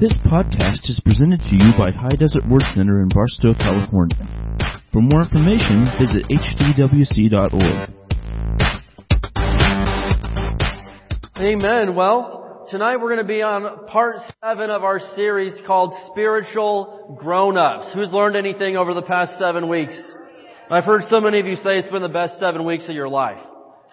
This podcast is presented to you by High Desert Word Center in Barstow, California. For more information, visit hdwc.org. Amen. Well, tonight we're going to be on part seven of our series called Spiritual Grown-Ups. Who's learned anything over the past seven weeks? I've heard so many of you say it's been the best seven weeks of your life.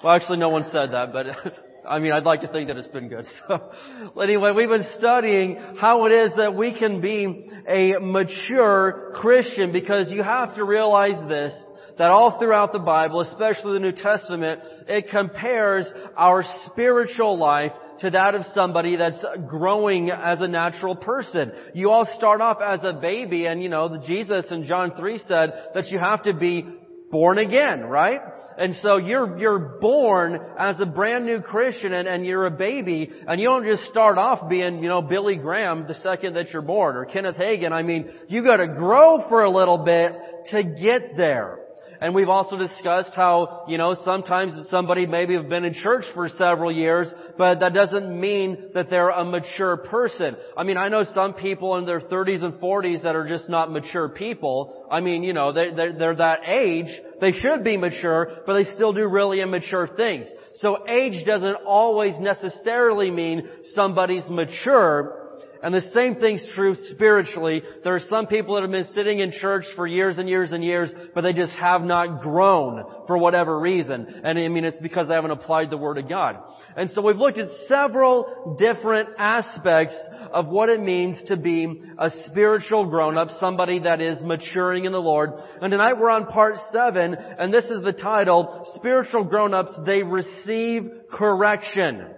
Well, actually no one said that, but I mean, I'd like to think that it's been good. So, anyway, we've been studying how it is that we can be a mature Christian because you have to realize this, that all throughout the Bible, especially the New Testament, it compares our spiritual life to that of somebody that's growing as a natural person. You all start off as a baby and you know, Jesus in John 3 said that you have to be born again, right? And so you're, you're born as a brand new Christian and, and you're a baby and you don't just start off being, you know, Billy Graham the second that you're born or Kenneth Hagin. I mean, you gotta grow for a little bit to get there. And we've also discussed how, you know, sometimes somebody maybe have been in church for several years, but that doesn't mean that they're a mature person. I mean, I know some people in their 30s and 40s that are just not mature people. I mean, you know, they, they're, they're that age. They should be mature, but they still do really immature things. So age doesn't always necessarily mean somebody's mature, and the same thing's true spiritually. There are some people that have been sitting in church for years and years and years, but they just have not grown for whatever reason. And I mean, it's because they haven't applied the Word of God. And so we've looked at several different aspects of what it means to be a spiritual grown-up, somebody that is maturing in the Lord. And tonight we're on part seven, and this is the title, Spiritual Grown-Ups, They Receive Correction.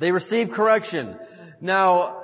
They receive correction. Now,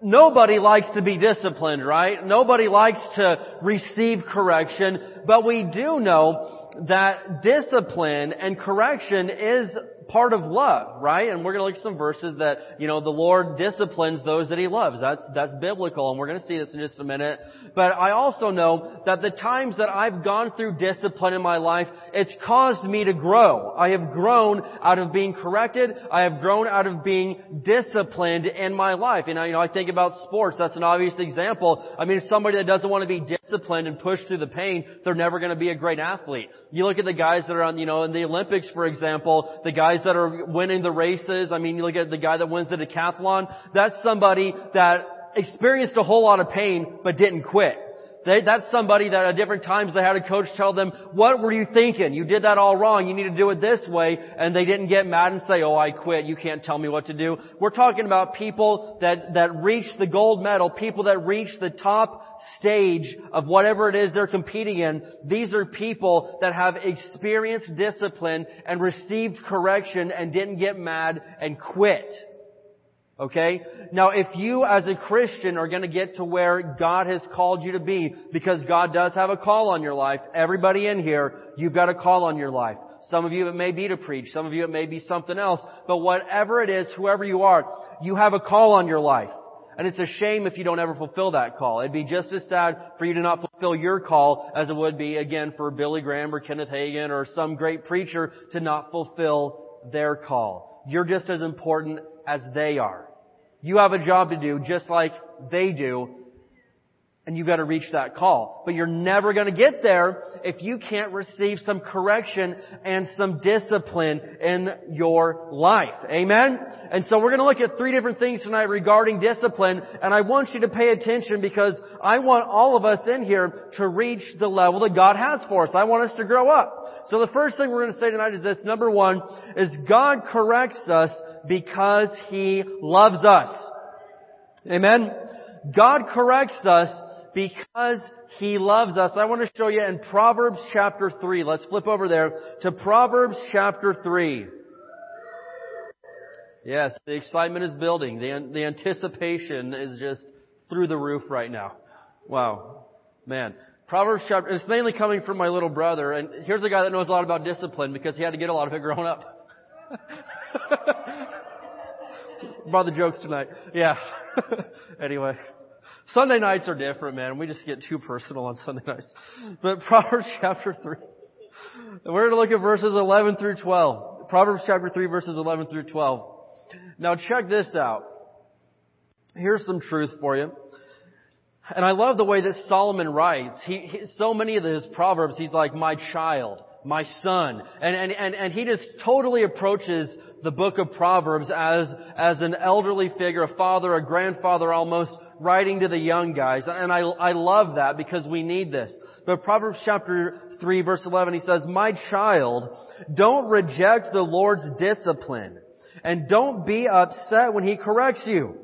nobody likes to be disciplined, right? Nobody likes to receive correction, but we do know that discipline and correction is part of love, right? And we're going to look at some verses that, you know, the Lord disciplines those that He loves. That's, that's biblical, and we're going to see this in just a minute. But I also know that the times that I've gone through discipline in my life, it's caused me to grow. I have grown out of being corrected. I have grown out of being disciplined in my life. And I, you know, I think about sports. That's an obvious example. I mean, somebody that doesn't want to be disciplined and pushed through the pain, they're never going to be a great athlete. You look at the guys that are on, you know, in the Olympics, for example, the guys that are winning the races. I mean, you look at the guy that wins the decathlon. That's somebody that experienced a whole lot of pain, but didn't quit. They, that's somebody that at different times they had a coach tell them, what were you thinking? You did that all wrong. You need to do it this way. And they didn't get mad and say, oh, I quit. You can't tell me what to do. We're talking about people that, that reach the gold medal, people that reach the top stage of whatever it is they're competing in. These are people that have experienced discipline and received correction and didn't get mad and quit. Okay? Now if you as a Christian are gonna get to where God has called you to be, because God does have a call on your life, everybody in here, you've got a call on your life. Some of you it may be to preach, some of you it may be something else, but whatever it is, whoever you are, you have a call on your life. And it's a shame if you don't ever fulfill that call. It'd be just as sad for you to not fulfill your call as it would be, again, for Billy Graham or Kenneth Hagin or some great preacher to not fulfill their call. You're just as important as they are. You have a job to do just like they do, and you've got to reach that call. But you're never going to get there if you can't receive some correction and some discipline in your life. Amen? And so we're going to look at three different things tonight regarding discipline, and I want you to pay attention because I want all of us in here to reach the level that God has for us. I want us to grow up. So the first thing we're going to say tonight is this. Number one is God corrects us because He loves us. Amen? God corrects us because He loves us. I want to show you in Proverbs chapter 3. Let's flip over there to Proverbs chapter 3. Yes, the excitement is building. The, the anticipation is just through the roof right now. Wow. Man. Proverbs chapter, it's mainly coming from my little brother, and here's a guy that knows a lot about discipline because he had to get a lot of it growing up. Brought the jokes tonight. Yeah. anyway. Sunday nights are different, man. We just get too personal on Sunday nights. But Proverbs chapter 3. We're going to look at verses 11 through 12. Proverbs chapter 3 verses 11 through 12. Now check this out. Here's some truth for you. And I love the way that Solomon writes. He, he, so many of his proverbs, he's like, my child, my son. And, and, and, and he just totally approaches the book of Proverbs as, as an elderly figure, a father, a grandfather almost, writing to the young guys. And I, I love that because we need this. But Proverbs chapter 3 verse 11, he says, My child, don't reject the Lord's discipline and don't be upset when he corrects you.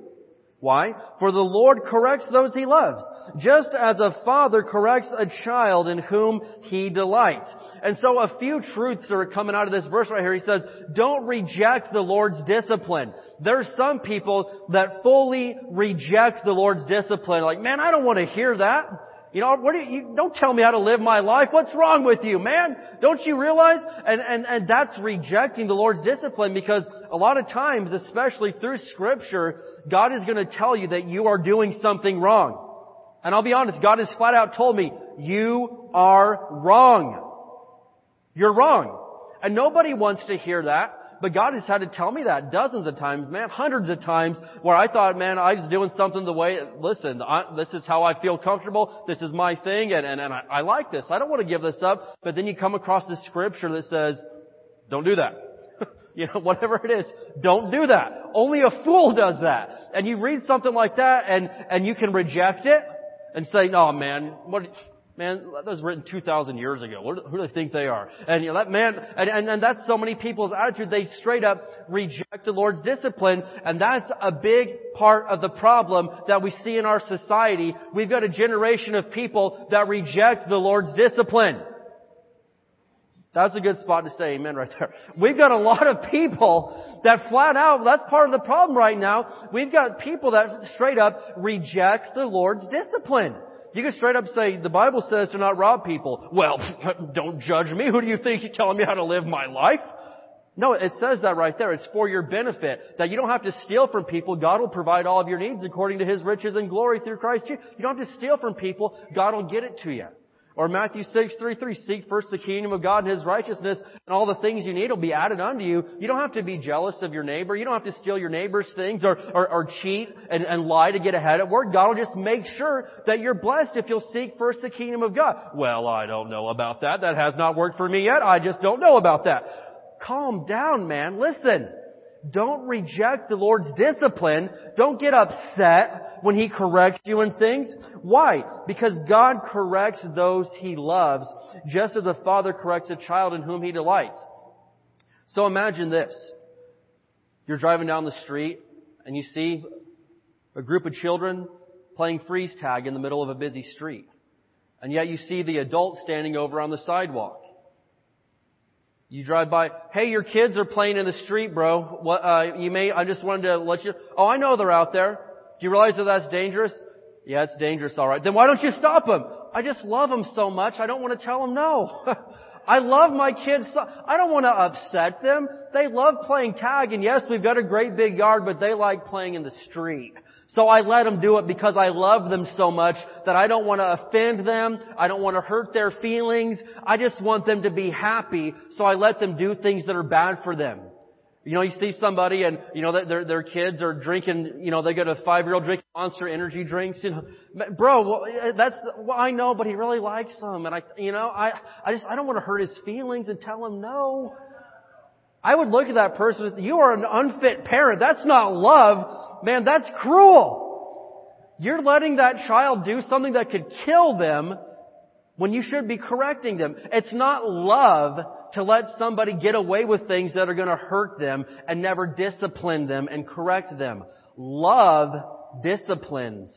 Why? For the Lord corrects those he loves, just as a father corrects a child in whom he delights. And so a few truths are coming out of this verse right here. He says, don't reject the Lord's discipline. There's some people that fully reject the Lord's discipline. Like, man, I don't want to hear that. You know, what do you, you, don't tell me how to live my life. What's wrong with you, man? Don't you realize? And, and, and that's rejecting the Lord's discipline because a lot of times, especially through scripture, God is going to tell you that you are doing something wrong. And I'll be honest, God has flat out told me, you are wrong. You're wrong. And nobody wants to hear that. But God has had to tell me that dozens of times, man, hundreds of times, where I thought, man, I was doing something the way, listen, I, this is how I feel comfortable, this is my thing, and, and, and I, I like this. I don't want to give this up. But then you come across the scripture that says, don't do that. you know, whatever it is, don't do that. Only a fool does that. And you read something like that, and, and you can reject it, and say, no man, what, Man, that was written 2,000 years ago. Who do they think they are? And you know, that man, and, and, and that's so many people's attitude. They straight up reject the Lord's discipline. And that's a big part of the problem that we see in our society. We've got a generation of people that reject the Lord's discipline. That's a good spot to say amen right there. We've got a lot of people that flat out, that's part of the problem right now. We've got people that straight up reject the Lord's discipline. You can straight up say, the Bible says to not rob people. Well, don't judge me. Who do you think you're telling me how to live my life? No, it says that right there. It's for your benefit. That you don't have to steal from people. God will provide all of your needs according to His riches and glory through Christ Jesus. You don't have to steal from people. God will get it to you. Or Matthew 6, 3, 3, seek first the kingdom of God and His righteousness, and all the things you need will be added unto you. You don't have to be jealous of your neighbor. You don't have to steal your neighbor's things or, or, or cheat and, and lie to get ahead at work. God will just make sure that you're blessed if you'll seek first the kingdom of God. Well, I don't know about that. That has not worked for me yet. I just don't know about that. Calm down, man. Listen. Don't reject the Lord's discipline. Don't get upset when He corrects you in things. Why? Because God corrects those He loves, just as a father corrects a child in whom He delights. So imagine this. You're driving down the street and you see a group of children playing freeze tag in the middle of a busy street. And yet you see the adult standing over on the sidewalk. You drive by, hey, your kids are playing in the street, bro. What, uh, you may, I just wanted to let you, oh, I know they're out there. Do you realize that that's dangerous? Yeah, it's dangerous, alright. Then why don't you stop them? I just love them so much, I don't want to tell them no. I love my kids. So, I don't want to upset them. They love playing tag, and yes, we've got a great big yard, but they like playing in the street. So I let them do it because I love them so much that I don't want to offend them. I don't want to hurt their feelings. I just want them to be happy. So I let them do things that are bad for them. You know, you see somebody and, you know, their, their kids are drinking, you know, they got a five-year-old drinking monster energy drinks, you know. Bro, well, that's, well, I know, but he really likes them. And I, you know, I, I just, I don't want to hurt his feelings and tell him no. I would look at that person, you are an unfit parent. That's not love. Man, that's cruel. You're letting that child do something that could kill them when you should be correcting them. It's not love to let somebody get away with things that are going to hurt them and never discipline them and correct them. Love disciplines.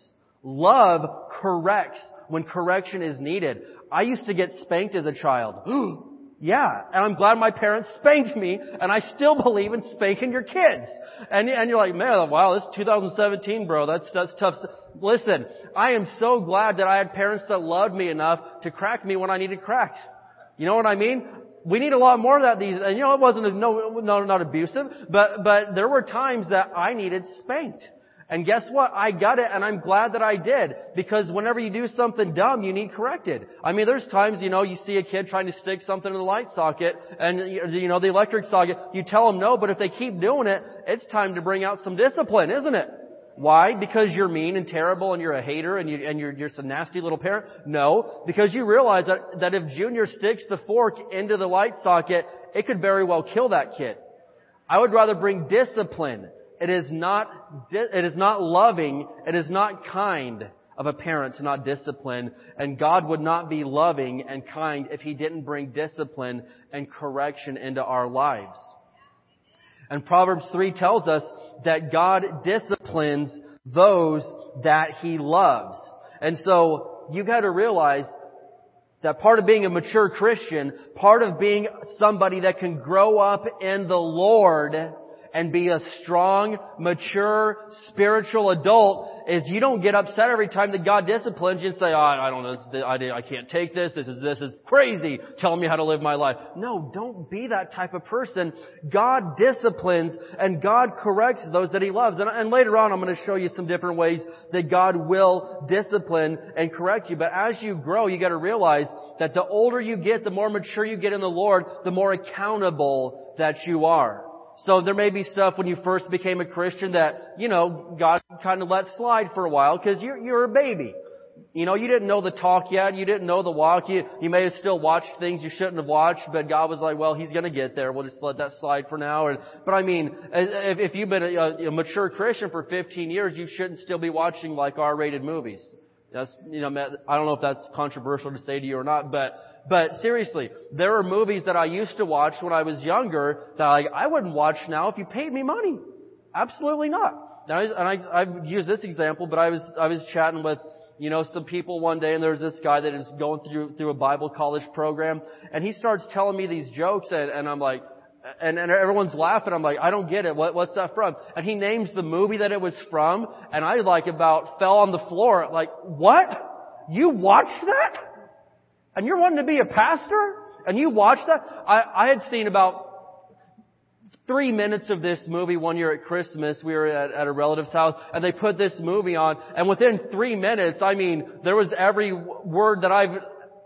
Love corrects when correction is needed. I used to get spanked as a child. Yeah, and I'm glad my parents spanked me, and I still believe in spanking your kids. And, and you're like, man, wow, this is 2017, bro. That's, that's tough. Listen, I am so glad that I had parents that loved me enough to crack me when I needed cracked. You know what I mean? We need a lot more of that these, and you know, it wasn't, no, no, not abusive, but, but there were times that I needed spanked. And guess what? I got it and I'm glad that I did. Because whenever you do something dumb, you need corrected. I mean, there's times, you know, you see a kid trying to stick something in the light socket and, you know, the electric socket, you tell them no, but if they keep doing it, it's time to bring out some discipline, isn't it? Why? Because you're mean and terrible and you're a hater and, you, and you're, you're some nasty little parent? No. Because you realize that, that if Junior sticks the fork into the light socket, it could very well kill that kid. I would rather bring discipline. It is not, it is not loving. It is not kind of a parent to not discipline. And God would not be loving and kind if He didn't bring discipline and correction into our lives. And Proverbs 3 tells us that God disciplines those that He loves. And so, you gotta realize that part of being a mature Christian, part of being somebody that can grow up in the Lord and be a strong, mature, spiritual adult is you don't get upset every time that God disciplines you and say, oh, I don't know, I, I can't take this, this is, this is crazy, telling me how to live my life. No, don't be that type of person. God disciplines and God corrects those that He loves. And, and later on I'm going to show you some different ways that God will discipline and correct you. But as you grow, you got to realize that the older you get, the more mature you get in the Lord, the more accountable that you are. So there may be stuff when you first became a Christian that, you know, God kind of let slide for a while because you're, you're a baby. You know, you didn't know the talk yet. You didn't know the walk. You, you may have still watched things you shouldn't have watched, but God was like, well, He's gonna get there. We'll just let that slide for now. And, but I mean, if, if you've been a, a mature Christian for 15 years, you shouldn't still be watching like R-rated movies. That's, you know, I don't know if that's controversial to say to you or not, but, but seriously, there are movies that I used to watch when I was younger that like, I wouldn't watch now if you paid me money. Absolutely not. Now, and I, I've used this example, but I was, I was chatting with, you know, some people one day and there was this guy that is going through, through a Bible college program and he starts telling me these jokes and, and I'm like, and, and everyone's laughing. I'm like, I don't get it. What, what's that from? And he names the movie that it was from, and I like about fell on the floor. Like, what? You watched that? And you're wanting to be a pastor? And you watched that? I, I had seen about three minutes of this movie one year at Christmas. We were at, at, a relative's house and they put this movie on and within three minutes, I mean, there was every word that I've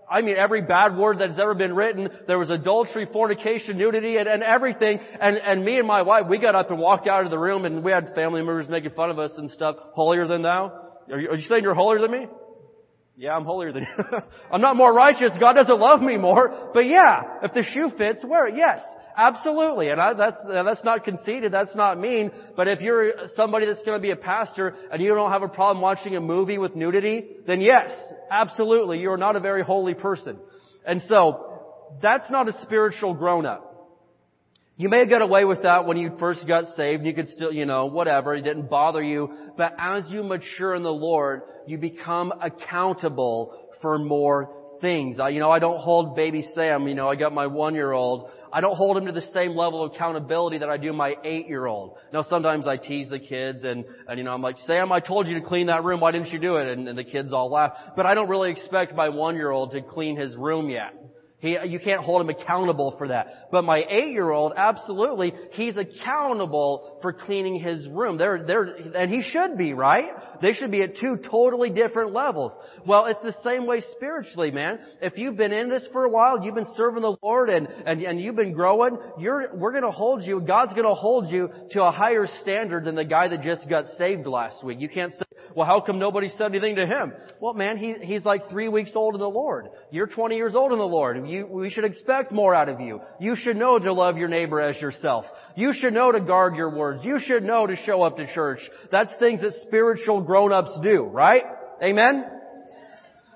I mean, every bad word that's ever been written. There was adultery, fornication, nudity, and, and everything. And, and me and my wife, we got up and walked out of the room and we had family members making fun of us and stuff. Holier than thou? Are you, are you saying you're holier than me? Yeah, I'm holier than you. I'm not more righteous. God doesn't love me more. But yeah, if the shoe fits, wear it. Yes. Absolutely. And I, that's, that's not conceited. That's not mean. But if you're somebody that's going to be a pastor and you don't have a problem watching a movie with nudity, then yes, absolutely. You're not a very holy person. And so, that's not a spiritual grown up. You may have got away with that when you first got saved. You could still, you know, whatever. It didn't bother you. But as you mature in the Lord, you become accountable for more things. I, you know, I don't hold baby Sam, you know, I got my one year old. I don't hold him to the same level of accountability that I do my eight year old. Now sometimes I tease the kids and, and you know, I'm like, Sam, I told you to clean that room, why didn't you do it? And, and the kids all laugh. But I don't really expect my one year old to clean his room yet. He, you can't hold him accountable for that. But my eight-year-old, absolutely, he's accountable for cleaning his room. They're, they're, and he should be, right? They should be at two totally different levels. Well, it's the same way spiritually, man. If you've been in this for a while, you've been serving the Lord and, and, and you've been growing, you're, we're gonna hold you, God's gonna hold you to a higher standard than the guy that just got saved last week. You can't say, well, how come nobody said anything to him? Well, man, he, he's like three weeks old in the Lord. You're 20 years old in the Lord. You, we should expect more out of you. You should know to love your neighbor as yourself. You should know to guard your words. You should know to show up to church. That's things that spiritual grown-ups do, right? Amen?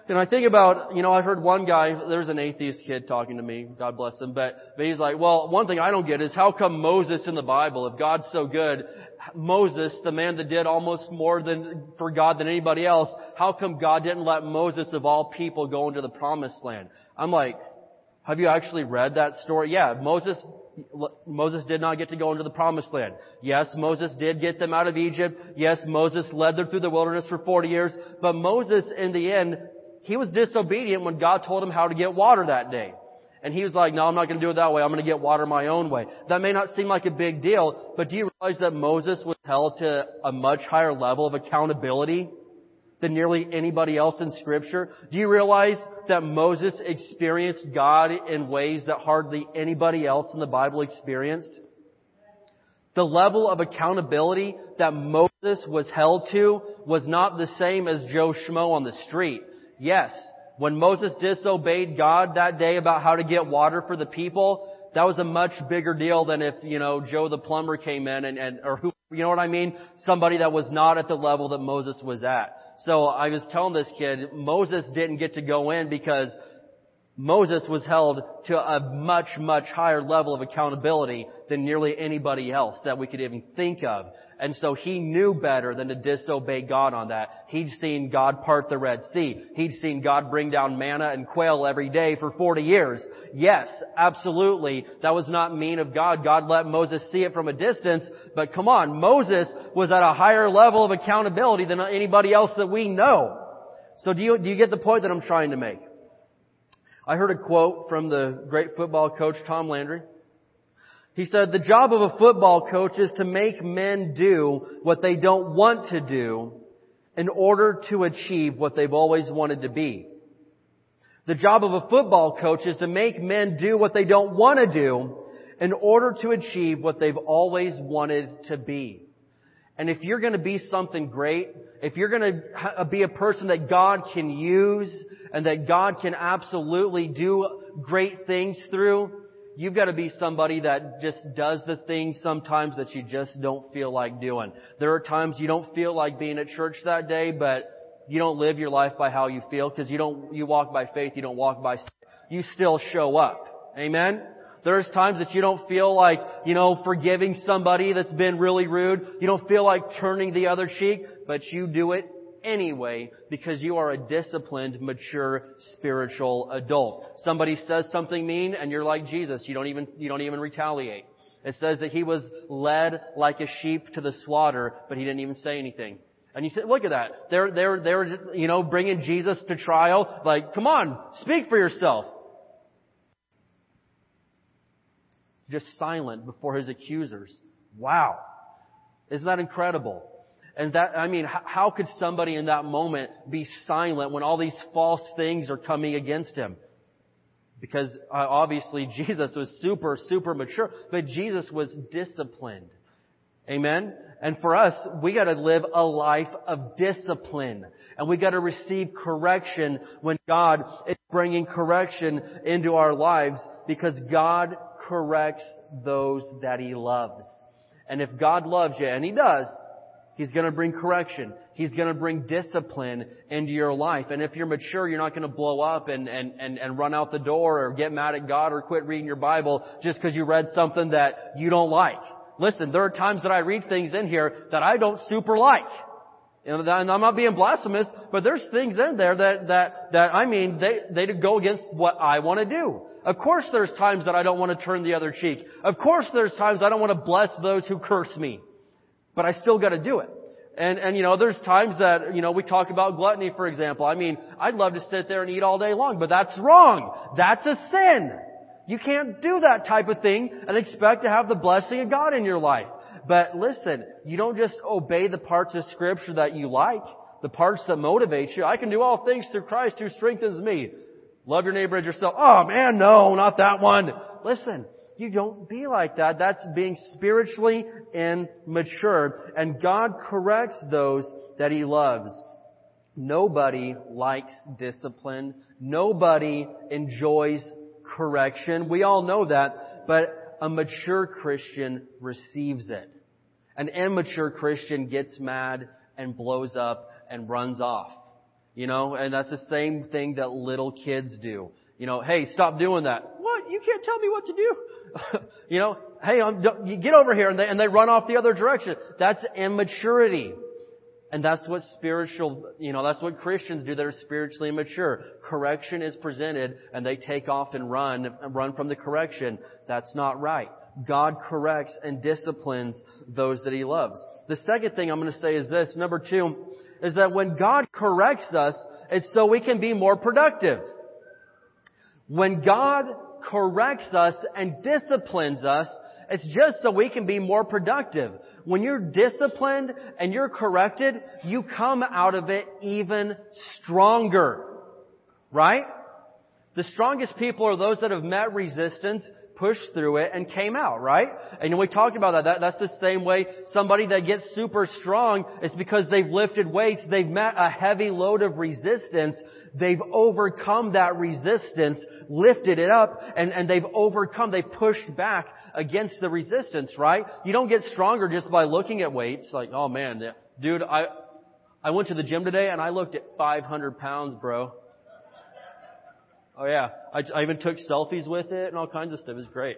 And I think about, you know, I heard one guy, there's an atheist kid talking to me, God bless him, but, but he's like, well, one thing I don't get is how come Moses in the Bible, if God's so good, Moses, the man that did almost more than, for God than anybody else, how come God didn't let Moses of all people go into the promised land? I'm like, have you actually read that story? Yeah, Moses, Moses did not get to go into the promised land. Yes, Moses did get them out of Egypt. Yes, Moses led them through the wilderness for 40 years. But Moses, in the end, he was disobedient when God told him how to get water that day. And he was like, no, I'm not going to do it that way. I'm going to get water my own way. That may not seem like a big deal, but do you realize that Moses was held to a much higher level of accountability than nearly anybody else in scripture? Do you realize that Moses experienced God in ways that hardly anybody else in the Bible experienced? The level of accountability that Moses was held to was not the same as Joe Schmo on the street. Yes, when Moses disobeyed God that day about how to get water for the people, that was a much bigger deal than if, you know, Joe the plumber came in and, and or who, you know what I mean? Somebody that was not at the level that Moses was at. So I was telling this kid, Moses didn't get to go in because Moses was held to a much, much higher level of accountability than nearly anybody else that we could even think of. And so he knew better than to disobey God on that. He'd seen God part the Red Sea. He'd seen God bring down manna and quail every day for 40 years. Yes, absolutely. That was not mean of God. God let Moses see it from a distance. But come on, Moses was at a higher level of accountability than anybody else that we know. So do you, do you get the point that I'm trying to make? I heard a quote from the great football coach Tom Landry. He said, the job of a football coach is to make men do what they don't want to do in order to achieve what they've always wanted to be. The job of a football coach is to make men do what they don't want to do in order to achieve what they've always wanted to be. And if you're going to be something great, if you're going to uh, be a person that God can use and that God can absolutely do great things through, you've got to be somebody that just does the things sometimes that you just don't feel like doing. There are times you don't feel like being at church that day, but you don't live your life by how you feel because you don't, you walk by faith, you don't walk by, you still show up. Amen? There's times that you don't feel like, you know, forgiving somebody that's been really rude. You don't feel like turning the other cheek, but you do it anyway because you are a disciplined, mature, spiritual adult. Somebody says something mean and you're like Jesus. You don't even, you don't even retaliate. It says that he was led like a sheep to the slaughter, but he didn't even say anything. And you say, look at that. They're, they're, they're, you know, bringing Jesus to trial. Like, come on, speak for yourself. Just silent before his accusers. Wow. Isn't that incredible? And that, I mean, how could somebody in that moment be silent when all these false things are coming against him? Because uh, obviously Jesus was super, super mature, but Jesus was disciplined. Amen? And for us, we gotta live a life of discipline. And we gotta receive correction when God is bringing correction into our lives because God corrects those that He loves. And if God loves you, and He does, He's gonna bring correction. He's gonna bring discipline into your life. And if you're mature, you're not gonna blow up and, and, and, and run out the door or get mad at God or quit reading your Bible just because you read something that you don't like. Listen, there are times that I read things in here that I don't super like. And I'm not being blasphemous, but there's things in there that, that, that, I mean, they, they go against what I want to do. Of course there's times that I don't want to turn the other cheek. Of course there's times I don't want to bless those who curse me. But I still gotta do it. And, and you know, there's times that, you know, we talk about gluttony, for example. I mean, I'd love to sit there and eat all day long, but that's wrong. That's a sin. You can't do that type of thing and expect to have the blessing of God in your life. But listen, you don't just obey the parts of scripture that you like, the parts that motivate you. I can do all things through Christ who strengthens me. Love your neighbor as yourself. Oh man, no, not that one. Listen, you don't be like that. That's being spiritually immature. And God corrects those that He loves. Nobody likes discipline. Nobody enjoys correction. We all know that. But a mature Christian receives it. An immature Christian gets mad and blows up and runs off. You know, and that's the same thing that little kids do. You know, hey, stop doing that. What? You can't tell me what to do. you know, hey, I'm, get over here, and they, and they run off the other direction. That's immaturity. And that's what spiritual, you know, that's what Christians do that are spiritually immature. Correction is presented and they take off and run, run from the correction. That's not right. God corrects and disciplines those that He loves. The second thing I'm going to say is this. Number two, is that when God corrects us, it's so we can be more productive. When God corrects us and disciplines us, it's just so we can be more productive. When you're disciplined and you're corrected, you come out of it even stronger. Right? The strongest people are those that have met resistance, pushed through it, and came out, right? And we talked about that. that. That's the same way somebody that gets super strong is because they've lifted weights, they've met a heavy load of resistance, they've overcome that resistance, lifted it up, and, and they've overcome, they pushed back against the resistance, right? You don't get stronger just by looking at weights, like, oh man, dude, I, I went to the gym today and I looked at 500 pounds, bro. Oh yeah. I, I even took selfies with it and all kinds of stuff. It was great.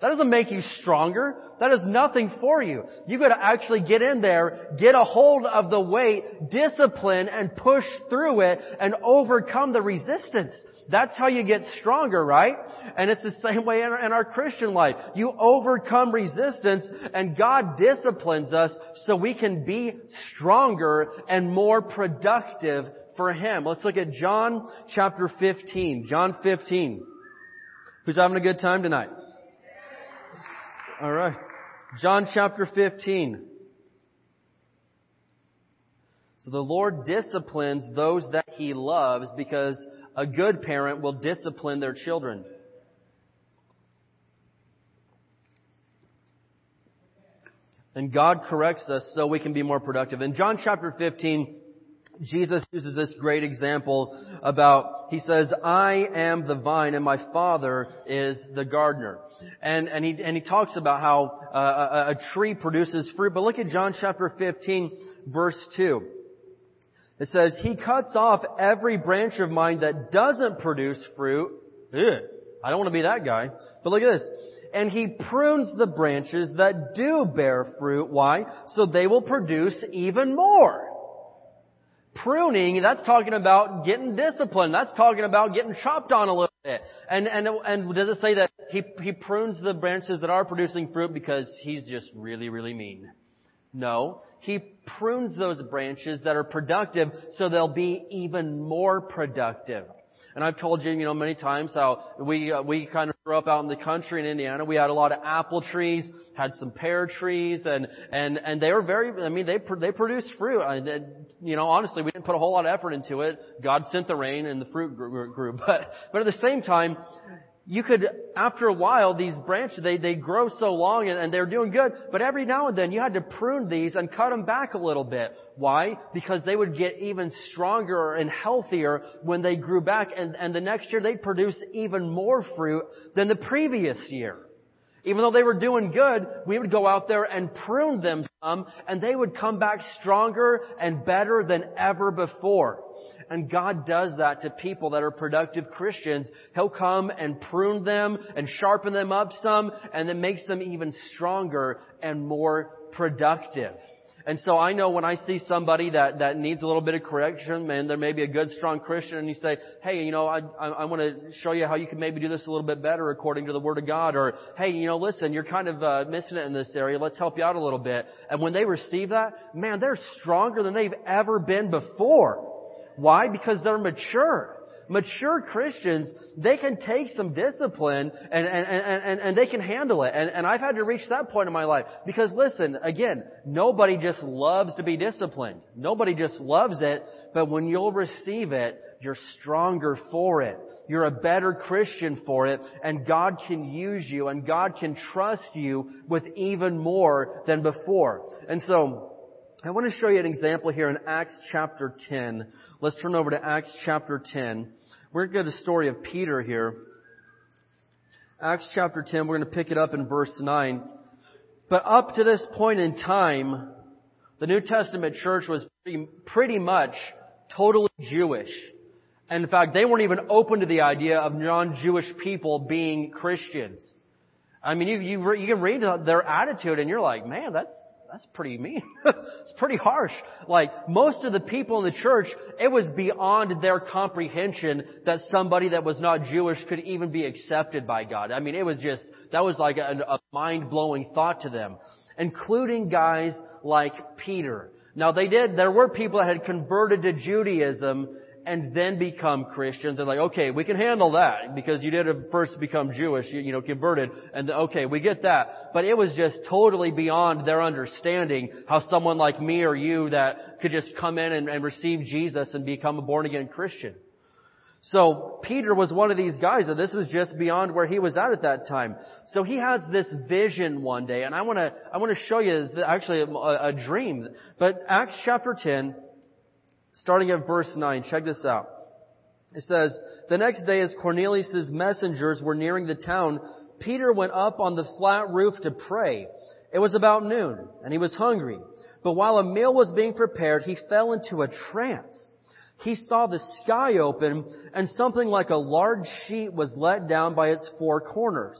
That doesn't make you stronger. That is nothing for you. You gotta actually get in there, get a hold of the weight, discipline, and push through it and overcome the resistance. That's how you get stronger, right? And it's the same way in our, in our Christian life. You overcome resistance and God disciplines us so we can be stronger and more productive for Him. Let's look at John chapter 15. John 15. Who's having a good time tonight? Alright. John chapter 15. So the Lord disciplines those that He loves because a good parent will discipline their children. And God corrects us so we can be more productive. In John chapter 15, Jesus uses this great example about, he says, I am the vine and my father is the gardener. And, and he, and he talks about how uh, a, a tree produces fruit. But look at John chapter 15 verse 2. It says, He cuts off every branch of mine that doesn't produce fruit. Ugh, I don't want to be that guy. But look at this. And He prunes the branches that do bear fruit. Why? So they will produce even more. Pruning, that's talking about getting disciplined. That's talking about getting chopped on a little bit. And, and, and does it say that he, he prunes the branches that are producing fruit because he's just really, really mean? No. He prunes those branches that are productive so they'll be even more productive. And I've told you, you know, many times how we uh, we kind of grew up out in the country in Indiana. We had a lot of apple trees, had some pear trees, and and and they were very. I mean, they they produced fruit. You know, honestly, we didn't put a whole lot of effort into it. God sent the rain, and the fruit grew. But but at the same time, you could, after a while, these branches, they, they grow so long and, and, they're doing good, but every now and then you had to prune these and cut them back a little bit. Why? Because they would get even stronger and healthier when they grew back and, and the next year they'd produce even more fruit than the previous year. Even though they were doing good, we would go out there and prune them some, and they would come back stronger and better than ever before. And God does that to people that are productive Christians. He'll come and prune them and sharpen them up some, and it makes them even stronger and more productive. And so I know when I see somebody that, that needs a little bit of correction, and there may be a good, strong Christian, and you say, hey, you know, I, I, I want to show you how you can maybe do this a little bit better according to the Word of God, or, hey, you know, listen, you're kind of uh, missing it in this area, let's help you out a little bit. And when they receive that, man, they're stronger than they've ever been before. Why? Because they're mature mature Christians, they can take some discipline and, and, and, and, they can handle it. And, and I've had to reach that point in my life. Because listen, again, nobody just loves to be disciplined. Nobody just loves it, but when you'll receive it, you're stronger for it. You're a better Christian for it, and God can use you, and God can trust you with even more than before. And so, I want to show you an example here in Acts chapter 10. Let's turn over to Acts chapter 10. We're going to get a story of Peter here. Acts chapter 10, we're going to pick it up in verse 9. But up to this point in time, the New Testament church was pretty, pretty much totally Jewish. And in fact, they weren't even open to the idea of non-Jewish people being Christians. I mean, you, you, you can read their attitude and you're like, man, that's, that's pretty mean. it's pretty harsh. Like, most of the people in the church, it was beyond their comprehension that somebody that was not Jewish could even be accepted by God. I mean, it was just, that was like a, a mind-blowing thought to them. Including guys like Peter. Now they did, there were people that had converted to Judaism and then become Christians and like, okay, we can handle that because you did first become Jewish, you, you know, converted, and okay, we get that. But it was just totally beyond their understanding how someone like me or you that could just come in and, and receive Jesus and become a born again Christian. So Peter was one of these guys, and this was just beyond where he was at at that time. So he has this vision one day, and I want to I want to show you this, actually a, a dream. But Acts chapter 10, starting at verse 9, check this out. It says, The next day as Cornelius' messengers were nearing the town, Peter went up on the flat roof to pray. It was about noon, and he was hungry. But while a meal was being prepared, he fell into a trance. He saw the sky open, and something like a large sheet was let down by its four corners.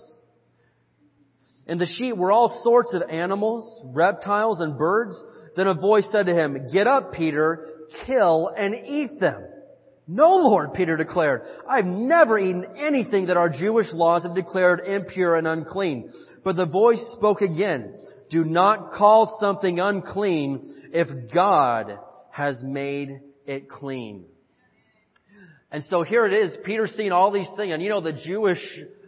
In the sheet were all sorts of animals, reptiles, and birds. Then a voice said to him, Get up, Peter, kill and eat them. No, Lord, Peter declared. I've never eaten anything that our Jewish laws have declared impure and unclean. But the voice spoke again. Do not call something unclean if God has made it clean. And so here it is. Peter's seen all these things. And you know, the Jewish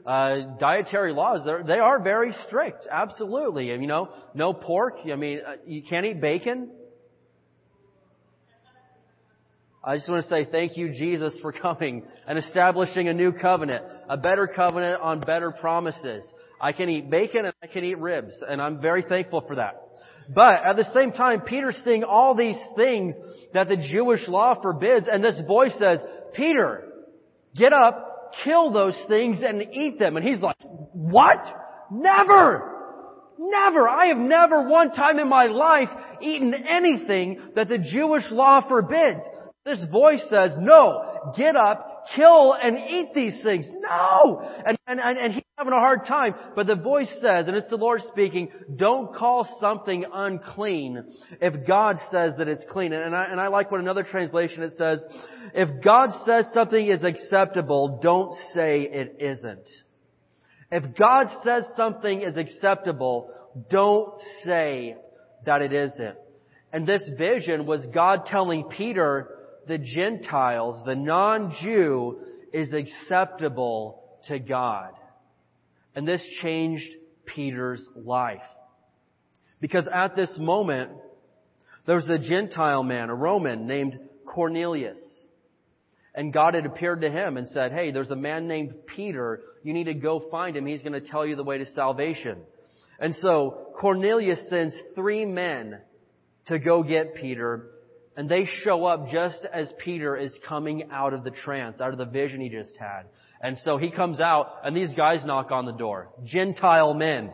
uh, dietary laws, they are very strict. Absolutely. And you know, no pork. I mean, uh, you can't eat bacon. I just want to say thank you, Jesus, for coming and establishing a new covenant, a better covenant on better promises. I can eat bacon and I can eat ribs, and I'm very thankful for that. But at the same time, Peter's seeing all these things that the Jewish law forbids, and this voice says, Peter, get up, kill those things, and eat them. And he's like, what? Never! Never! I have never one time in my life eaten anything that the Jewish law forbids. This voice says, no, get up, kill and eat these things. No! And, and, and, he's having a hard time. But the voice says, and it's the Lord speaking, don't call something unclean if God says that it's clean. And I, and I like what another translation it says, if God says something is acceptable, don't say it isn't. If God says something is acceptable, don't say that it isn't. And this vision was God telling Peter, the Gentiles, the non-Jew, is acceptable to God. And this changed Peter's life. Because at this moment, there was a Gentile man, a Roman named Cornelius. And God had appeared to him and said, hey, there's a man named Peter. You need to go find him. He's going to tell you the way to salvation. And so Cornelius sends three men to go get Peter and they show up just as Peter is coming out of the trance, out of the vision he just had. And so he comes out and these guys knock on the door. Gentile men.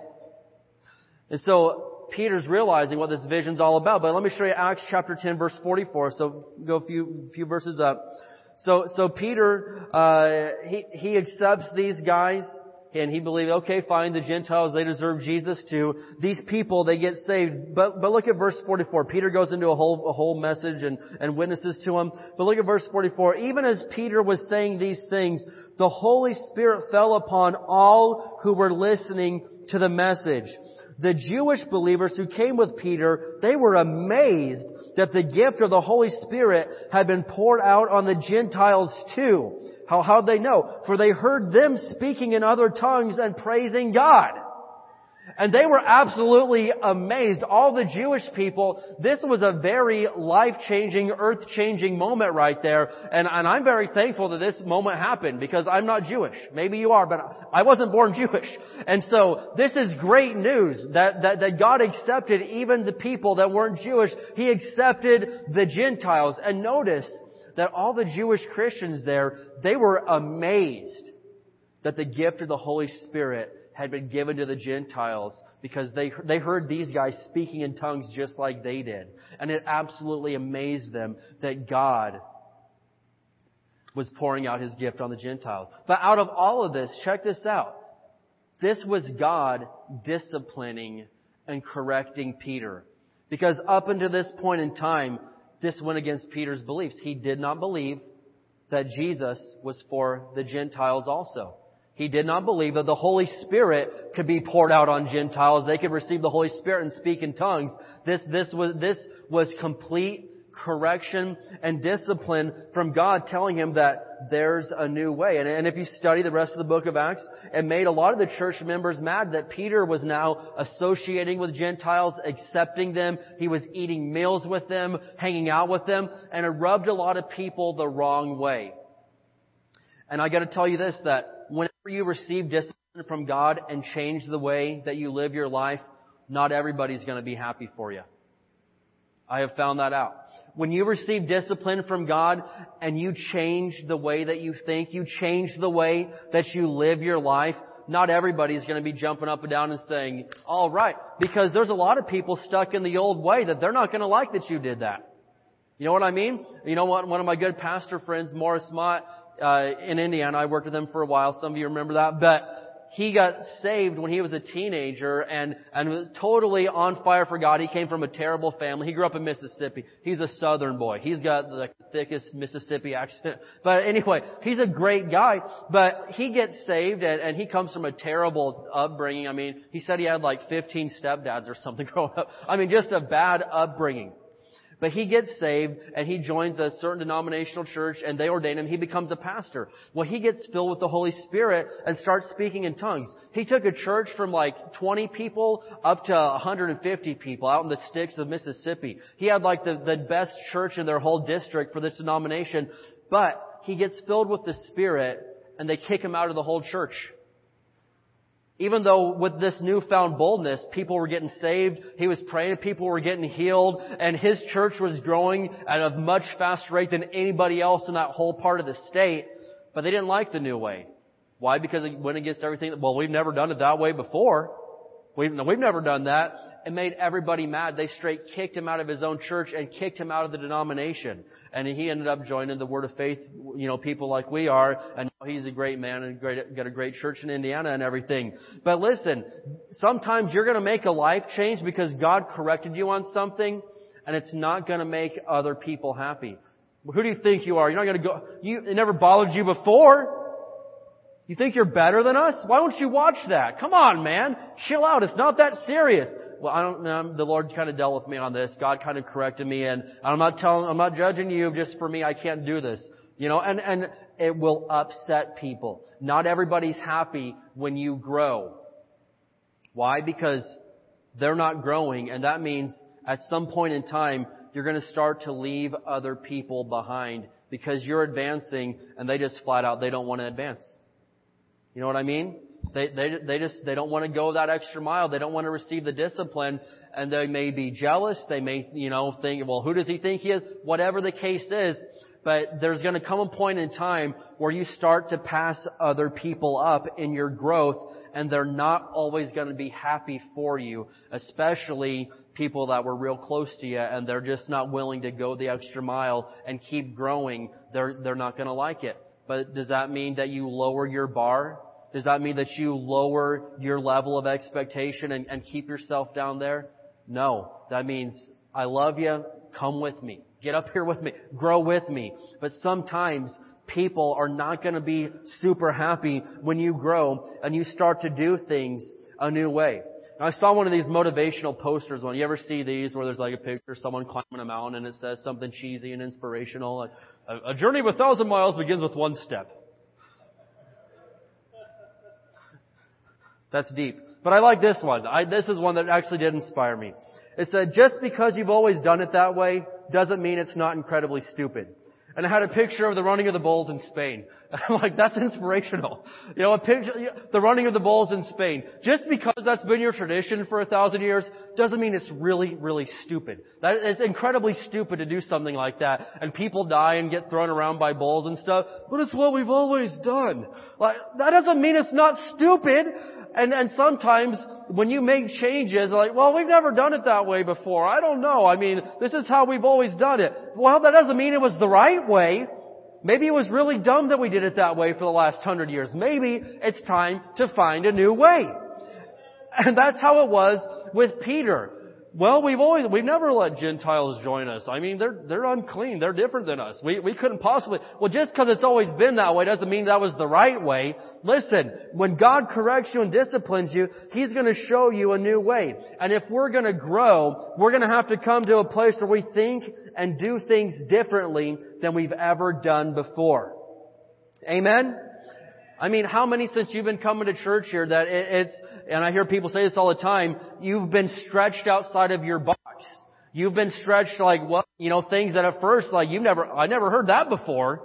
And so Peter's realizing what this vision's all about. But let me show you Acts chapter 10 verse 44. So go a few, few verses up. So, so Peter, uh, he, he accepts these guys and he believed, okay, fine, the Gentiles, they deserve Jesus too. These people, they get saved. But, but look at verse 44. Peter goes into a whole, a whole message and, and witnesses to him. But look at verse 44. Even as Peter was saying these things, the Holy Spirit fell upon all who were listening to the message. The Jewish believers who came with Peter, they were amazed that the gift of the Holy Spirit had been poured out on the Gentiles too. How, how'd they know? For they heard them speaking in other tongues and praising God. And they were absolutely amazed. All the Jewish people, this was a very life-changing, earth-changing moment right there. And, and I'm very thankful that this moment happened because I'm not Jewish. Maybe you are, but I wasn't born Jewish. And so this is great news that, that, that God accepted even the people that weren't Jewish. He accepted the Gentiles. And notice, that all the Jewish Christians there, they were amazed that the gift of the Holy Spirit had been given to the Gentiles because they, they heard these guys speaking in tongues just like they did. And it absolutely amazed them that God was pouring out His gift on the Gentiles. But out of all of this, check this out. This was God disciplining and correcting Peter. Because up until this point in time, this went against Peter's beliefs. He did not believe that Jesus was for the Gentiles also. He did not believe that the Holy Spirit could be poured out on Gentiles. They could receive the Holy Spirit and speak in tongues. This, this was, this was complete correction and discipline from God telling him that there's a new way. And, and if you study the rest of the book of Acts, it made a lot of the church members mad that Peter was now associating with Gentiles, accepting them. He was eating meals with them, hanging out with them, and it rubbed a lot of people the wrong way. And I gotta tell you this, that whenever you receive discipline from God and change the way that you live your life, not everybody's gonna be happy for you. I have found that out. When you receive discipline from God and you change the way that you think, you change the way that you live your life, not everybody's going to be jumping up and down and saying, all right, because there's a lot of people stuck in the old way that they're not going to like that you did that. You know what I mean? You know what? One of my good pastor friends, Morris Mott, uh, in Indiana, I worked with him for a while. Some of you remember that, but he got saved when he was a teenager and, and was totally on fire for God. He came from a terrible family. He grew up in Mississippi. He's a southern boy. He's got the thickest Mississippi accent. But anyway, he's a great guy. But he gets saved and, and he comes from a terrible upbringing. I mean, he said he had like 15 stepdads or something growing up. I mean, just a bad upbringing. But he gets saved and he joins a certain denominational church and they ordain him. He becomes a pastor. Well, he gets filled with the Holy Spirit and starts speaking in tongues. He took a church from like 20 people up to 150 people out in the sticks of Mississippi. He had like the, the best church in their whole district for this denomination. But he gets filled with the Spirit and they kick him out of the whole church. Even though with this newfound boldness, people were getting saved, he was praying, people were getting healed, and his church was growing at a much faster rate than anybody else in that whole part of the state, but they didn't like the new way. Why? Because it went against everything. Well, we've never done it that way before. We've, we've never done that. It made everybody mad. They straight kicked him out of his own church and kicked him out of the denomination. And he ended up joining the Word of Faith, you know, people like we are. And now he's a great man and great, got a great church in Indiana and everything. But listen, sometimes you're going to make a life change because God corrected you on something and it's not going to make other people happy. Who do you think you are? You're not going to go, you, it never bothered you before. You think you're better than us? Why don't you watch that? Come on, man. Chill out. It's not that serious. Well, I don't know. The Lord kind of dealt with me on this. God kind of corrected me and I'm not telling, I'm not judging you just for me. I can't do this. You know, and, and it will upset people. Not everybody's happy when you grow. Why? Because they're not growing and that means at some point in time, you're going to start to leave other people behind because you're advancing and they just flat out, they don't want to advance. You know what I mean? They, they, they just, they don't want to go that extra mile. They don't want to receive the discipline and they may be jealous. They may, you know, think, well, who does he think he is? Whatever the case is, but there's going to come a point in time where you start to pass other people up in your growth and they're not always going to be happy for you, especially people that were real close to you and they're just not willing to go the extra mile and keep growing. They're, they're not going to like it. But does that mean that you lower your bar? Does that mean that you lower your level of expectation and, and keep yourself down there? No. That means, I love you, come with me. Get up here with me. Grow with me. But sometimes people are not going to be super happy when you grow and you start to do things a new way. Now, I saw one of these motivational posters one. You ever see these where there's like a picture of someone climbing a mountain and it says something cheesy and inspirational? Like, a, a journey of a thousand miles begins with one step. That's deep. But I like this one. I, this is one that actually did inspire me. It said, just because you've always done it that way doesn't mean it's not incredibly stupid and I had a picture of the running of the bulls in Spain. I'm like, that's inspirational. You know, a picture, the running of the bulls in Spain. Just because that's been your tradition for a thousand years doesn't mean it's really, really stupid. That is incredibly stupid to do something like that. And people die and get thrown around by bulls and stuff. But it's what we've always done. Like, that doesn't mean it's not stupid. And, and sometimes when you make changes, like, well, we've never done it that way before. I don't know. I mean, this is how we've always done it. Well, that doesn't mean it was the right way. Maybe it was really dumb that we did it that way for the last hundred years. Maybe it's time to find a new way. And that's how it was with Peter. Well, we've always, we've never let Gentiles join us. I mean, they're, they're unclean. They're different than us. We, we couldn't possibly, well, just because it's always been that way doesn't mean that was the right way. Listen, when God corrects you and disciplines you, He's gonna show you a new way. And if we're gonna grow, we're gonna have to come to a place where we think and do things differently than we've ever done before. Amen? I mean, how many since you've been coming to church here that it's, and I hear people say this all the time, you've been stretched outside of your box. You've been stretched like what, you know, things that at first, like you've never, I never heard that before.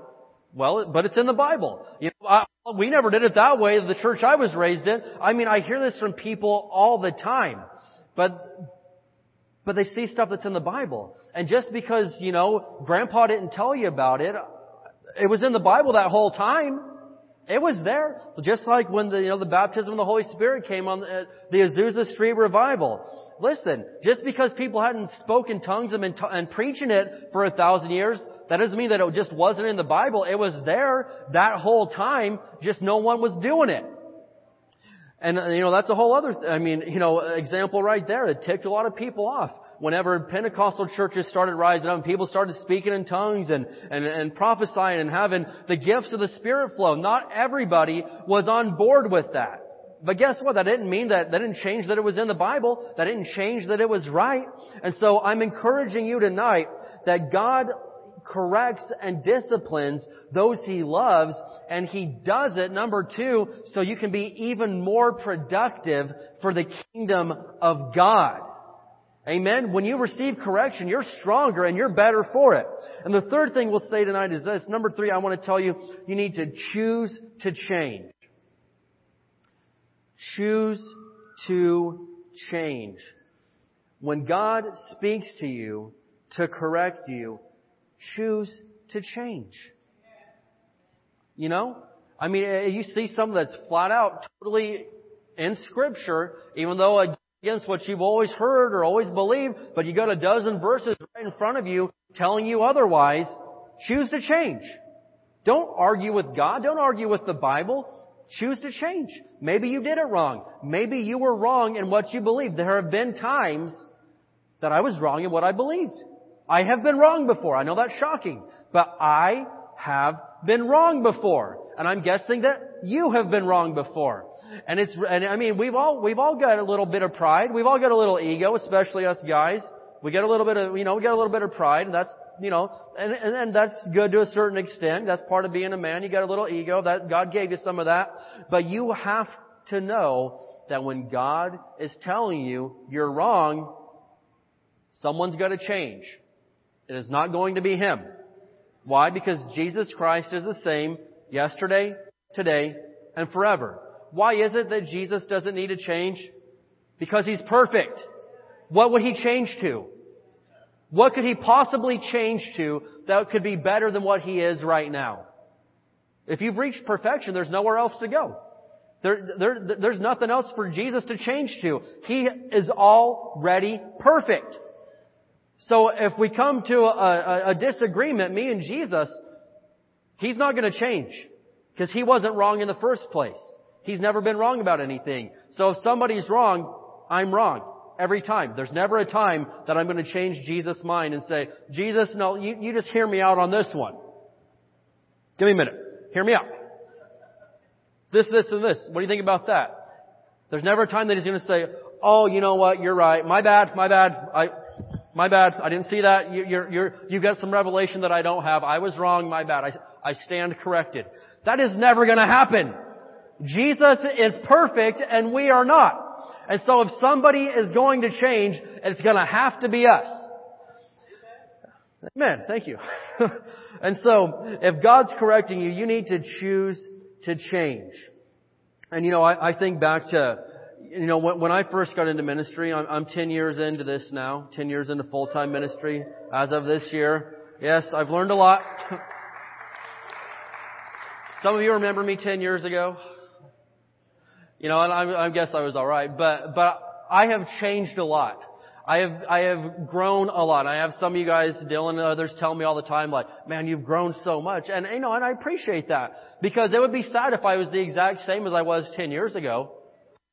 Well, but it's in the Bible. You know, I, we never did it that way. The church I was raised in. I mean, I hear this from people all the time, but but they see stuff that's in the Bible. And just because you know, Grandpa didn't tell you about it, it was in the Bible that whole time. It was there. Just like when the, you know, the baptism of the Holy Spirit came on the, the Azusa Street revival. Listen, just because people hadn't spoken tongues and, been t- and preaching it for a thousand years, that doesn't mean that it just wasn't in the Bible. It was there that whole time, just no one was doing it. And, uh, you know, that's a whole other, th- I mean, you know, example right there. It ticked a lot of people off whenever Pentecostal churches started rising up and people started speaking in tongues and, and, and prophesying and having the gifts of the Spirit flow, not everybody was on board with that. But guess what? That didn't mean that, that didn't change that it was in the Bible. That didn't change that it was right. And so I'm encouraging you tonight that God corrects and disciplines those He loves, and He does it, number two, so you can be even more productive for the kingdom of God. Amen. When you receive correction, you're stronger and you're better for it. And the third thing we'll say tonight is this. Number three, I want to tell you, you need to choose to change. Choose to change. When God speaks to you to correct you, choose to change. You know? I mean, you see something that's flat out totally in scripture, even though against what you've always heard or always believed, but you got a dozen verses right in front of you telling you otherwise, choose to change. Don't argue with God. Don't argue with the Bible. Choose to change. Maybe you did it wrong. Maybe you were wrong in what you believed. There have been times that I was wrong in what I believed. I have been wrong before. I know that's shocking, but I have been wrong before. And I'm guessing that you have been wrong before. And it's, and I mean, we've all, we've all got a little bit of pride. We've all got a little ego, especially us guys. We get a little bit of, you know, we get a little bit of pride, and that's, you know, and, and, and that's good to a certain extent. That's part of being a man. You got a little ego. That God gave you some of that. But you have to know that when God is telling you you're wrong, someone's got to change. It is not going to be Him. Why? Because Jesus Christ is the same yesterday, today, and forever. Why is it that Jesus doesn't need to change? Because He's perfect. What would He change to? What could He possibly change to that could be better than what He is right now? If you've reached perfection, there's nowhere else to go. There, there, there's nothing else for Jesus to change to. He is already perfect. So if we come to a, a, a disagreement, me and Jesus, He's not going to change. Because He wasn't wrong in the first place. He's never been wrong about anything. So if somebody's wrong, I'm wrong. Every time. There's never a time that I'm going to change Jesus' mind and say, Jesus, no, you, you just hear me out on this one. Give me a minute. Hear me out. This, this, and this. What do you think about that? There's never a time that he's going to say, oh, you know what, you're right. My bad, my bad. I, my bad. I didn't see that. You, you're, you're, you got some revelation that I don't have. I was wrong. My bad. I, I stand corrected. That is never going to happen. Jesus is perfect and we are not. And so if somebody is going to change, it's going to have to be us. Amen. Thank you. and so, if God's correcting you, you need to choose to change. And you know, I, I think back to, you know, when, when I first got into ministry, I'm, I'm 10 years into this now, 10 years into full-time ministry as of this year. Yes, I've learned a lot. Some of you remember me 10 years ago. You know, and I, I guess I was alright, but, but I have changed a lot. I have, I have grown a lot. I have some of you guys, Dylan and others tell me all the time like, man, you've grown so much. And, you know, and I appreciate that. Because it would be sad if I was the exact same as I was 10 years ago.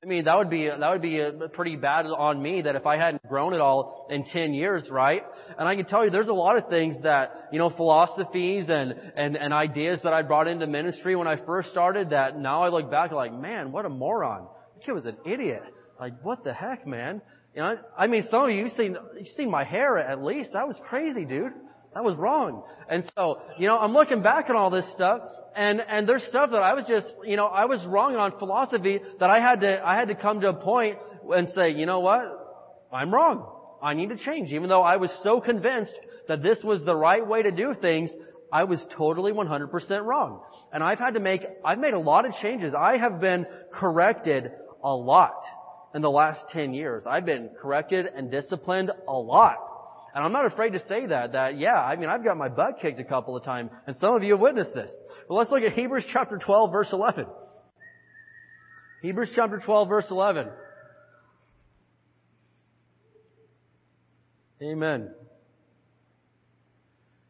I mean, that would be, that would be uh, pretty bad on me that if I hadn't grown at all in 10 years, right? And I can tell you there's a lot of things that, you know, philosophies and, and, and ideas that I brought into ministry when I first started that now I look back like, man, what a moron. The kid was an idiot. Like, what the heck, man? You know, I mean, some of you, seen, you've seen my hair at least. That was crazy, dude. That was wrong. And so, you know, I'm looking back on all this stuff and, and there's stuff that I was just, you know, I was wrong on philosophy that I had to, I had to come to a point and say, you know what? I'm wrong. I need to change. Even though I was so convinced that this was the right way to do things, I was totally 100% wrong. And I've had to make, I've made a lot of changes. I have been corrected a lot in the last 10 years. I've been corrected and disciplined a lot. And I'm not afraid to say that, that yeah, I mean, I've got my butt kicked a couple of times, and some of you have witnessed this. But let's look at Hebrews chapter 12 verse 11. Hebrews chapter 12 verse 11. Amen.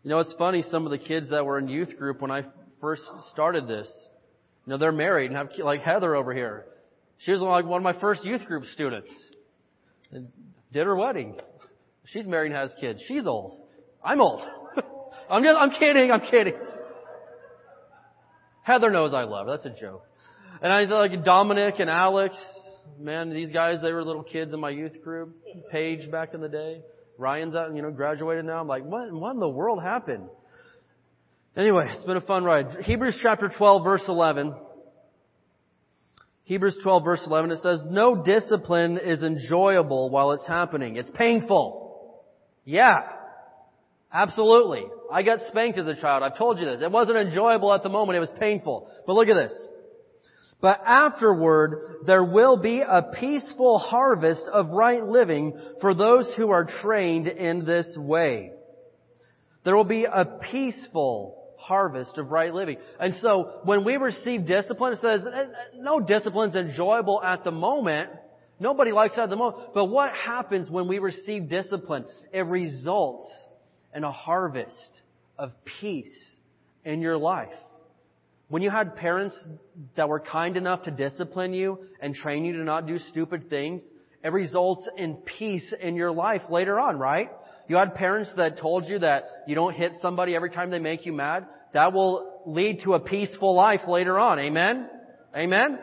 You know, it's funny, some of the kids that were in youth group when I first started this, you know, they're married and have, like Heather over here. She was like one of my first youth group students. And did her wedding. She's married and has kids. She's old. I'm old. I'm just, I'm kidding, I'm kidding. Heather knows I love. That's a joke. And I like Dominic and Alex. Man, these guys, they were little kids in my youth group. Paige back in the day. Ryan's out, you know, graduated now. I'm like, what, what in the world happened? Anyway, it's been a fun ride. Hebrews chapter 12 verse 11. Hebrews 12 verse 11, it says, no discipline is enjoyable while it's happening. It's painful. Yeah. Absolutely. I got spanked as a child. I've told you this. It wasn't enjoyable at the moment. It was painful. But look at this. But afterward, there will be a peaceful harvest of right living for those who are trained in this way. There will be a peaceful harvest of right living. And so when we receive discipline, it says no discipline's enjoyable at the moment. Nobody likes that at the moment. But what happens when we receive discipline? It results in a harvest of peace in your life. When you had parents that were kind enough to discipline you and train you to not do stupid things, it results in peace in your life later on, right? You had parents that told you that you don't hit somebody every time they make you mad. That will lead to a peaceful life later on. Amen? Amen?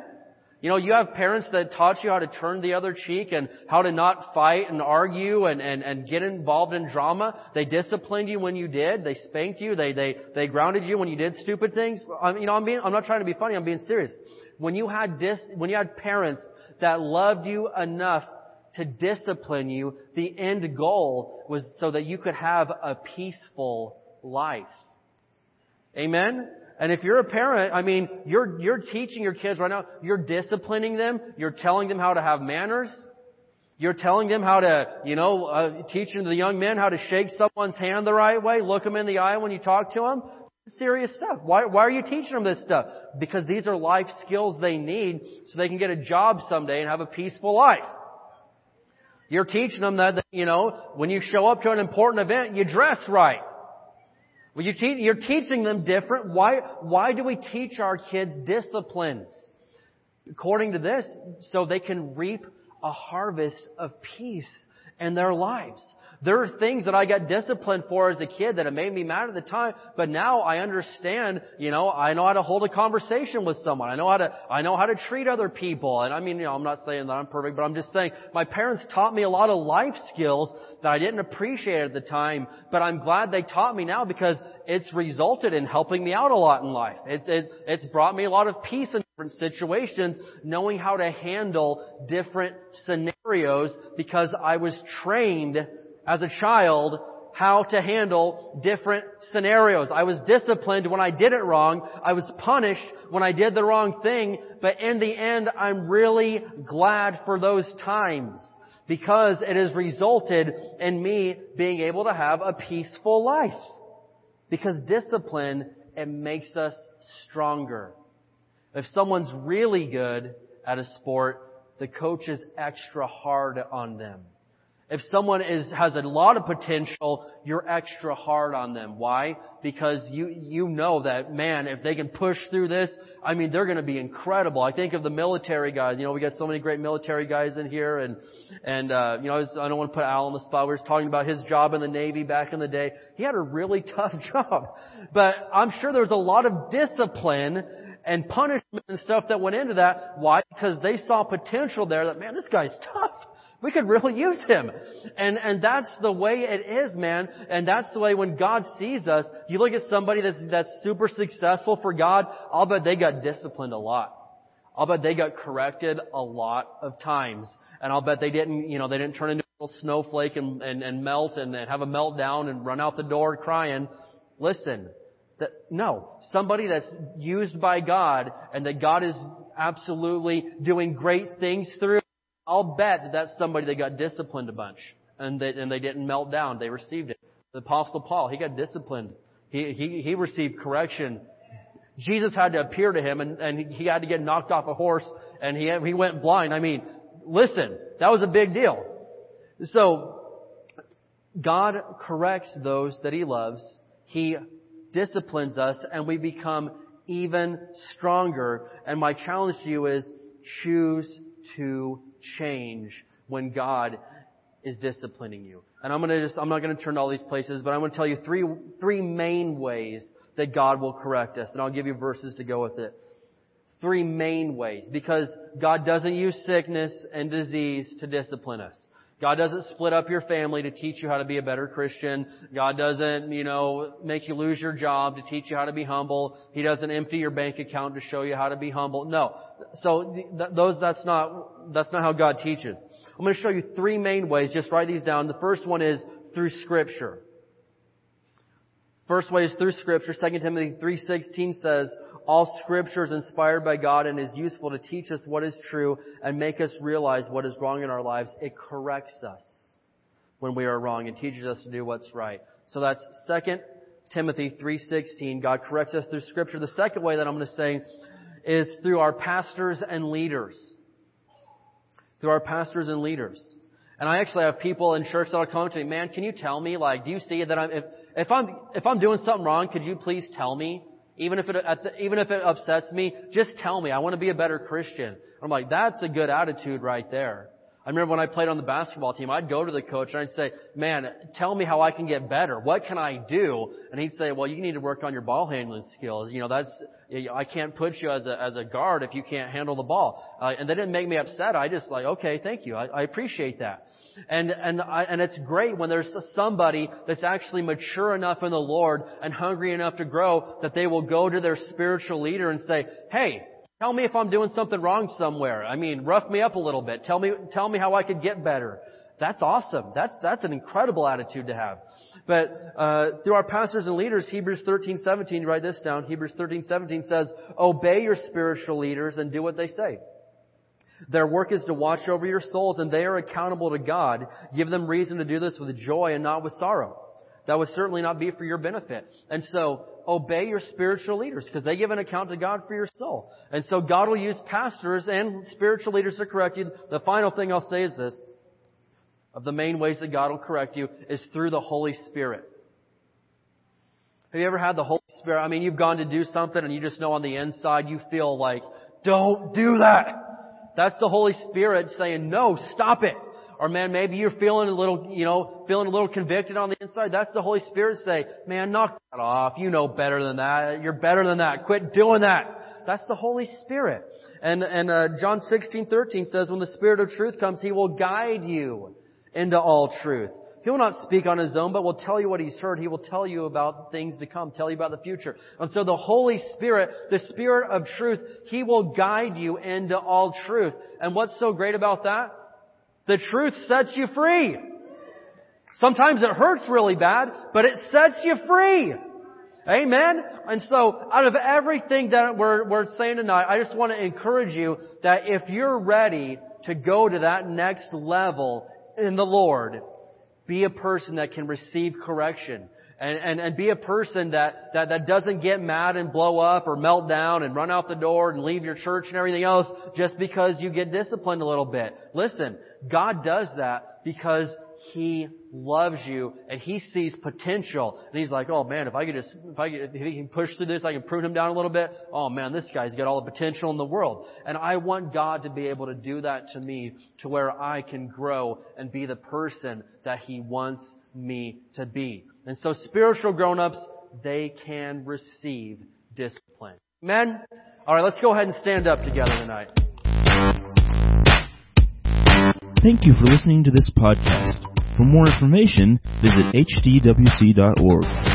You know, you have parents that taught you how to turn the other cheek and how to not fight and argue and, and, and get involved in drama. They disciplined you when you did. They spanked you. They, they, they grounded you when you did stupid things. I'm, you know, I'm being, I'm not trying to be funny. I'm being serious. When you had dis, when you had parents that loved you enough to discipline you, the end goal was so that you could have a peaceful life. Amen? And if you're a parent, I mean, you're, you're teaching your kids right now, you're disciplining them, you're telling them how to have manners, you're telling them how to, you know, uh, teaching the young men how to shake someone's hand the right way, look them in the eye when you talk to them. Serious stuff. Why, why are you teaching them this stuff? Because these are life skills they need so they can get a job someday and have a peaceful life. You're teaching them that, you know, when you show up to an important event, you dress right. Well, you te- you're teaching them different. Why, why do we teach our kids disciplines? According to this, so they can reap a harvest of peace in their lives. There are things that I got disciplined for as a kid that it made me mad at the time, but now I understand, you know, I know how to hold a conversation with someone. I know how to, I know how to treat other people. And I mean, you know, I'm not saying that I'm perfect, but I'm just saying my parents taught me a lot of life skills that I didn't appreciate at the time, but I'm glad they taught me now because it's resulted in helping me out a lot in life. It's, it, it's brought me a lot of peace in different situations, knowing how to handle different scenarios because I was trained as a child how to handle different scenarios. I was disciplined when I did it wrong. I was punished when I did the wrong thing. But in the end, I'm really glad for those times because it has resulted in me being able to have a peaceful life. Because discipline, it makes us stronger. If someone's really good at a sport, the coach is extra hard on them. If someone is, has a lot of potential, you're extra hard on them. Why? Because you, you know that, man, if they can push through this, I mean, they're gonna be incredible. I think of the military guys. You know, we got so many great military guys in here and, and, uh, you know, I, was, I don't want to put Al on the spot. We were talking about his job in the Navy back in the day. He had a really tough job. But I'm sure there was a lot of discipline and punishment and stuff that went into that. Why? Because they saw potential there that, man, this guy's tough. We could really use him. And, and that's the way it is, man. And that's the way when God sees us, you look at somebody that's, that's super successful for God, I'll bet they got disciplined a lot. I'll bet they got corrected a lot of times. And I'll bet they didn't, you know, they didn't turn into a little snowflake and, and, and melt and, and have a meltdown and run out the door crying. Listen, That, no. Somebody that's used by God and that God is absolutely doing great things through, I'll bet that that's somebody that got disciplined a bunch. And they, and they didn't melt down. They received it. The apostle Paul, he got disciplined. He, he, he received correction. Jesus had to appear to him and, and he had to get knocked off a horse and he, he went blind. I mean, listen, that was a big deal. So, God corrects those that He loves. He disciplines us and we become even stronger. And my challenge to you is choose to change when God is disciplining you. And I'm gonna just, I'm not gonna turn to all these places, but I'm gonna tell you three, three main ways that God will correct us. And I'll give you verses to go with it. Three main ways. Because God doesn't use sickness and disease to discipline us. God doesn't split up your family to teach you how to be a better Christian. God doesn't, you know, make you lose your job to teach you how to be humble. He doesn't empty your bank account to show you how to be humble. No. So th- those, that's not, that's not how God teaches. I'm going to show you three main ways. Just write these down. The first one is through scripture. First way is through scripture. 2 Timothy 3.16 says, all scripture is inspired by God and is useful to teach us what is true and make us realize what is wrong in our lives. It corrects us when we are wrong and teaches us to do what's right. So that's 2 Timothy 3.16. God corrects us through scripture. The second way that I'm going to say is through our pastors and leaders. Through our pastors and leaders. And I actually have people in church that'll come to me, man, can you tell me, like, do you see that I'm, if, if I'm, if I'm doing something wrong, could you please tell me? Even if it, even if it upsets me, just tell me. I want to be a better Christian. I'm like, that's a good attitude right there. I remember when I played on the basketball team, I'd go to the coach and I'd say, man, tell me how I can get better. What can I do? And he'd say, well, you need to work on your ball handling skills. You know, that's, I can't put you as a, as a guard if you can't handle the ball. Uh, and they didn't make me upset. I just like, okay, thank you. I, I appreciate that. And, and, I, and it's great when there's somebody that's actually mature enough in the Lord and hungry enough to grow that they will go to their spiritual leader and say, hey, tell me if I'm doing something wrong somewhere. I mean, rough me up a little bit. Tell me, tell me how I could get better. That's awesome. That's, that's an incredible attitude to have. But, uh, through our pastors and leaders, Hebrews 13, 17, write this down. Hebrews 13, 17 says, obey your spiritual leaders and do what they say. Their work is to watch over your souls and they are accountable to God. Give them reason to do this with joy and not with sorrow. That would certainly not be for your benefit. And so, obey your spiritual leaders because they give an account to God for your soul. And so God will use pastors and spiritual leaders to correct you. The final thing I'll say is this. Of the main ways that God will correct you is through the Holy Spirit. Have you ever had the Holy Spirit? I mean, you've gone to do something and you just know on the inside you feel like, don't do that. That's the Holy Spirit saying, no, stop it. Or man, maybe you're feeling a little, you know, feeling a little convicted on the inside. That's the Holy Spirit saying, man, knock that off. You know better than that. You're better than that. Quit doing that. That's the Holy Spirit. And, and, uh, John 16, 13 says, when the Spirit of truth comes, He will guide you into all truth. He will not speak on his own, but will tell you what he's heard. He will tell you about things to come, tell you about the future. And so the Holy Spirit, the Spirit of truth, He will guide you into all truth. And what's so great about that? The truth sets you free. Sometimes it hurts really bad, but it sets you free. Amen? And so, out of everything that we're, we're saying tonight, I just want to encourage you that if you're ready to go to that next level in the Lord, be a person that can receive correction. And, and, and be a person that, that, that doesn't get mad and blow up or melt down and run out the door and leave your church and everything else just because you get disciplined a little bit. Listen, God does that because he loves you and He sees potential. And He's like, oh man, if I could just, if I could, if He can push through this, I can prune him down a little bit. Oh man, this guy's got all the potential in the world. And I want God to be able to do that to me to where I can grow and be the person that He wants me to be. And so spiritual grown-ups, they can receive discipline. Amen? Alright, let's go ahead and stand up together tonight. Thank you for listening to this podcast. For more information, visit hdwc.org.